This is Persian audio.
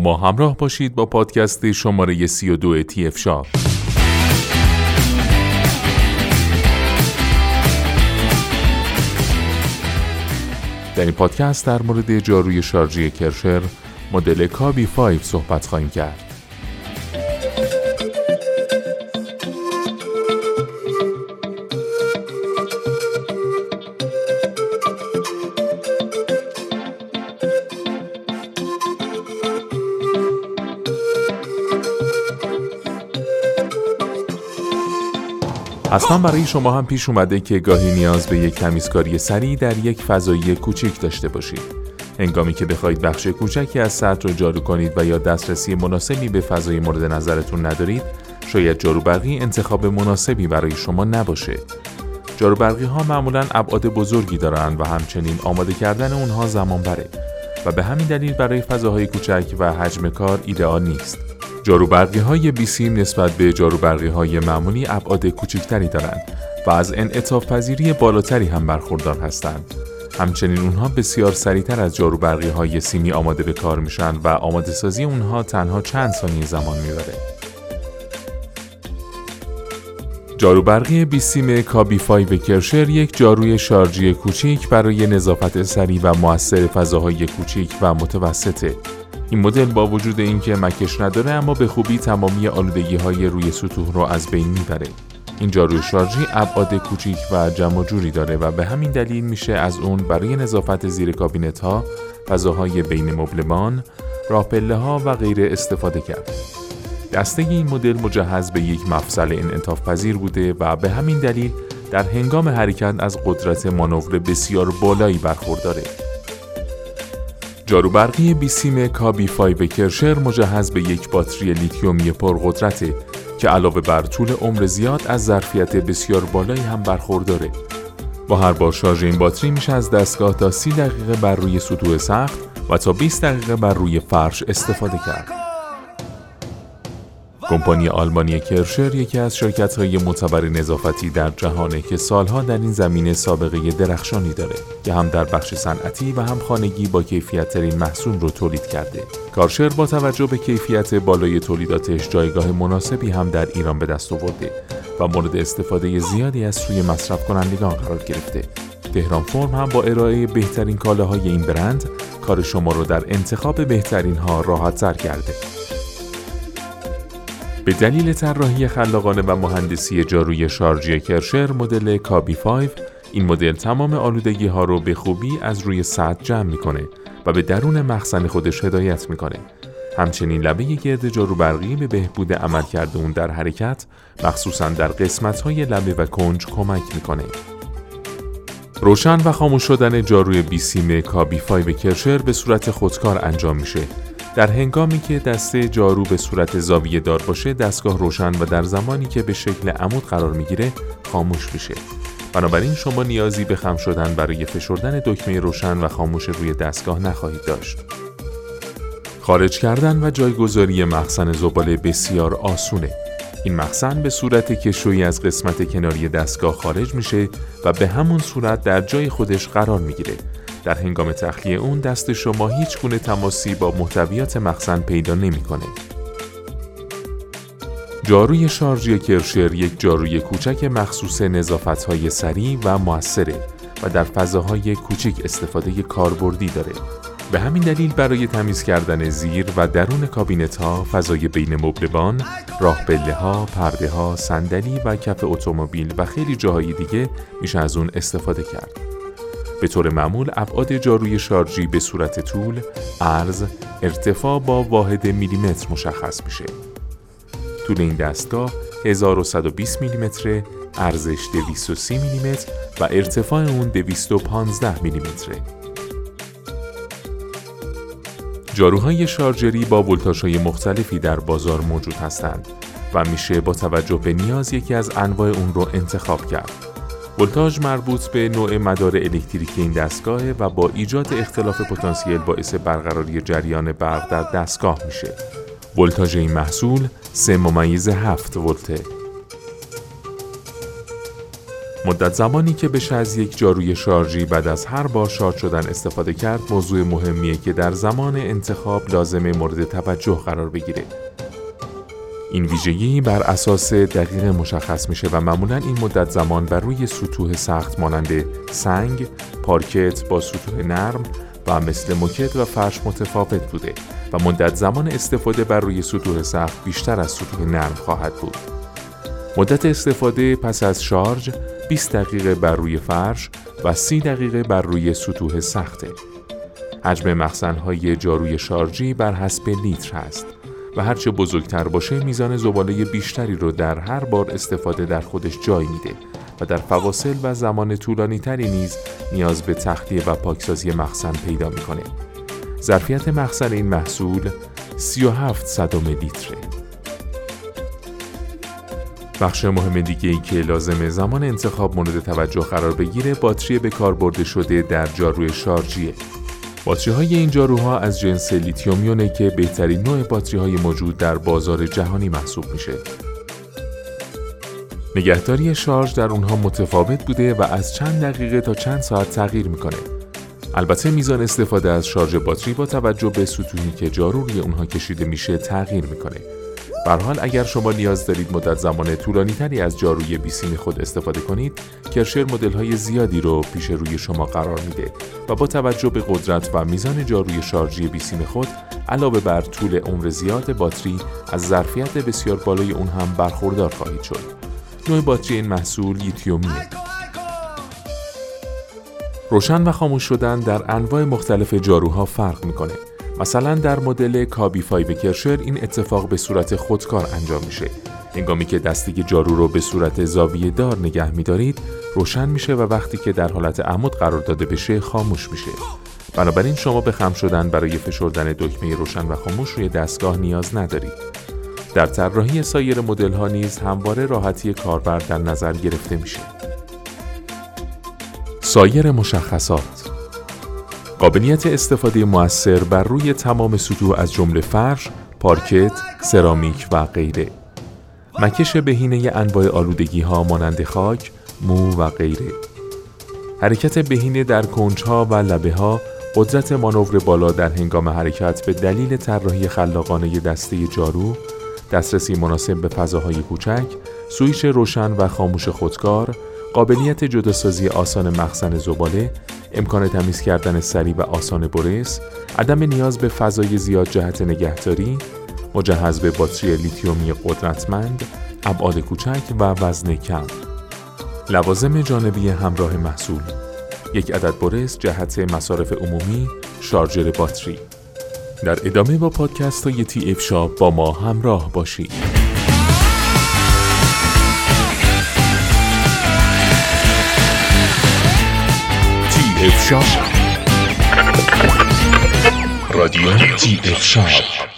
ما همراه باشید با پادکست شماره 32 تی اف شاپ در این پادکست در مورد جاروی شارژی کرشر مدل کابی 5 صحبت خواهیم کرد. اصلا برای شما هم پیش اومده که گاهی نیاز به یک تمیزکاری سریع در یک فضایی کوچیک داشته باشید. هنگامی که بخواهید بخش کوچکی از سطح رو جارو کنید و یا دسترسی مناسبی به فضای مورد نظرتون ندارید، شاید جارو برقی انتخاب مناسبی برای شما نباشه. جارو برقی ها معمولا ابعاد بزرگی دارند و همچنین آماده کردن اونها زمان بره و به همین دلیل برای فضاهای کوچک و حجم کار ایدئال نیست. جاروبرقی های بیسیم نسبت به جاروبرقی های معمولی ابعاد کوچکتری دارند و از انعطاف پذیری بالاتری هم برخوردار هستند. همچنین اونها بسیار سریعتر از جاروبرقی های سیمی آماده به کار میشن و آماده سازی اونها تنها چند ثانیه زمان می‌بره. جاروبرقی بیسیم کابی 5 کرشر یک جاروی شارژی کوچیک برای نظافت سریع و موثر فضاهای کوچیک و متوسطه این مدل با وجود اینکه مکش نداره اما به خوبی تمامی آلودگی های روی سطوح رو از بین می‌بره. این جاروی شارژی ابعاد کوچیک و جمع جوری داره و به همین دلیل میشه از اون برای نظافت زیر کابینت ها، فضاهای بین مبلمان، راه ها و غیره استفاده کرد. دسته این مدل مجهز به یک مفصل انعطاف پذیر بوده و به همین دلیل در هنگام حرکت از قدرت مانور بسیار بالایی برخورداره. جاروبرقی بیسیم کابی 5 کرشر مجهز به یک باتری لیتیومی پرقدرته که علاوه بر طول عمر زیاد از ظرفیت بسیار بالایی هم برخورداره. با هر بار شارژ این باتری میشه از دستگاه تا 30 دقیقه بر روی سطوح سخت و تا 20 دقیقه بر روی فرش استفاده کرد. کمپانی آلمانی کرشر یکی از های معتبر نظافتی در جهانه که سالها در این زمینه سابقه درخشانی داره که هم در بخش صنعتی و هم خانگی با کیفیت ترین محصول رو تولید کرده. کارشر با توجه به کیفیت بالای تولیداتش جایگاه مناسبی هم در ایران به دست آورده و مورد استفاده زیادی از سوی مصرف کنندگان قرار گرفته. تهران فرم هم با ارائه بهترین کالاهای این برند کار شما رو در انتخاب بهترین ها راحت کرده. به دلیل طراحی خلاقانه و مهندسی جاروی شارژی کرشر مدل کابی 5 این مدل تمام آلودگی ها رو به خوبی از روی سطح جمع می‌کنه و به درون مخزن خودش هدایت می‌کنه. همچنین لبه گرد جارو برقی به بهبود عملکرد اون در حرکت مخصوصا در قسمت های لبه و کنج کمک می‌کنه. روشن و خاموش شدن جاروی بیسیم کابی 5 کرشر به صورت خودکار انجام میشه در هنگامی که دسته جارو به صورت زاویه دار باشه دستگاه روشن و در زمانی که به شکل عمود قرار می‌گیره خاموش میشه بنابراین شما نیازی به خم شدن برای فشردن دکمه روشن و خاموش روی دستگاه نخواهید داشت. خارج کردن و جایگذاری مخزن زباله بسیار آسونه. این مخزن به صورت کشویی از قسمت کناری دستگاه خارج میشه و به همون صورت در جای خودش قرار می‌گیره. در هنگام تخلیه اون دست شما هیچ گونه تماسی با محتویات مخزن پیدا نمی‌کنه. جاروی شارژی کرشر یک جاروی کوچک مخصوص نظافت های سریع و موثره و در فضاهای کوچک استفاده کاربردی داره. به همین دلیل برای تمیز کردن زیر و درون کابینت ها، فضای بین مبلمان، راه بله ها، پرده ها، صندلی و کف اتومبیل و خیلی جاهای دیگه میشه از اون استفاده کرد. به طور معمول ابعاد جاروی شارژی به صورت طول، عرض، ارتفاع با واحد میلیمتر مشخص میشه. طول این دستگاه 1120 میلیمتر، ارزش 230 میلیمتر و ارتفاع اون 215 میلیمتره. جاروهای شارژری با ولتاژهای مختلفی در بازار موجود هستند و میشه با توجه به نیاز یکی از انواع اون رو انتخاب کرد. ولتاژ مربوط به نوع مدار الکتریکی این دستگاهه و با ایجاد اختلاف پتانسیل باعث برقراری جریان برق در دستگاه میشه. ولتاژ این محصول 3 ممیز 7 ولته. مدت زمانی که بشه از یک جاروی شارژی بعد از هر بار شارژ شدن استفاده کرد موضوع مهمیه که در زمان انتخاب لازمه مورد توجه قرار بگیره. این ویژگی بر اساس دقیق مشخص میشه و معمولا این مدت زمان بر روی سطوح سخت مانند سنگ، پارکت با سطوح نرم و مثل موکت و فرش متفاوت بوده و مدت زمان استفاده بر روی سطوح سخت بیشتر از سطوح نرم خواهد بود. مدت استفاده پس از شارژ 20 دقیقه بر روی فرش و 30 دقیقه بر روی سطوح سخته. حجم مخزنهای جاروی شارژی بر حسب لیتر است و هرچه بزرگتر باشه میزان زباله بیشتری رو در هر بار استفاده در خودش جای میده و در فواصل و زمان طولانی تری نیز نیاز به تخلیه و پاکسازی مخزن پیدا می‌کنه. ظرفیت مخزن این محصول 37 صدم لیتره. بخش مهم دیگه ای که لازمه زمان انتخاب مورد توجه قرار بگیره باتری به کار برده شده در جاروی شارژیه. باتری های این جاروها از جنس لیتیومیونه که بهترین نوع باتری های موجود در بازار جهانی محسوب میشه. نگهداری شارژ در اونها متفاوت بوده و از چند دقیقه تا چند ساعت تغییر می‌کنه. البته میزان استفاده از شارژ باتری با توجه به سطوحی که جارو روی اونها کشیده میشه تغییر می‌کنه. حال اگر شما نیاز دارید مدت زمان طولانی تری از جاروی بیسیم خود استفاده کنید کرشر مدل های زیادی رو پیش روی شما قرار میده و با توجه به قدرت و میزان جاروی شارژی بیسیم خود علاوه بر طول عمر زیاد باتری از ظرفیت بسیار بالای اون هم برخوردار خواهید شد. نوع باتری این محصول لیتیومیه. روشن و خاموش شدن در انواع مختلف جاروها فرق می‌کنه. مثلا در مدل KB five کرشر این اتفاق به صورت خودکار انجام میشه. هنگامی که دسته‌ی جارو رو به صورت زاویه دار نگه میدارید روشن میشه و وقتی که در حالت عمود قرار داده بشه خاموش میشه. بنابراین شما به خم شدن برای فشردن دکمه روشن و خاموش روی دستگاه نیاز ندارید. در طراحی سایر مدل ها نیز همواره راحتی کاربر در نظر گرفته میشه. سایر مشخصات قابلیت استفاده موثر بر روی تمام سطوح از جمله فرش، پارکت، سرامیک و غیره. مکش بهینه انواع آلودگی ها مانند خاک، مو و غیره. حرکت بهینه در کنجها و لبه ها قدرت مانور بالا در هنگام حرکت به دلیل طراحی خلاقانه دسته جارو، دسترسی مناسب به فضاهای کوچک، سویش روشن و خاموش خودکار، قابلیت جداسازی آسان مخزن زباله امکان تمیز کردن سریع و آسان برس، عدم نیاز به فضای زیاد جهت نگهداری، مجهز به باتری لیتیومی قدرتمند، ابعاد کوچک و وزن کم. لوازم جانبی همراه محصول. یک عدد برس جهت مصارف عمومی شارژر باتری. در ادامه با پادکست های TF Shop با ما همراه باشید. F Shop رادیو TF Shop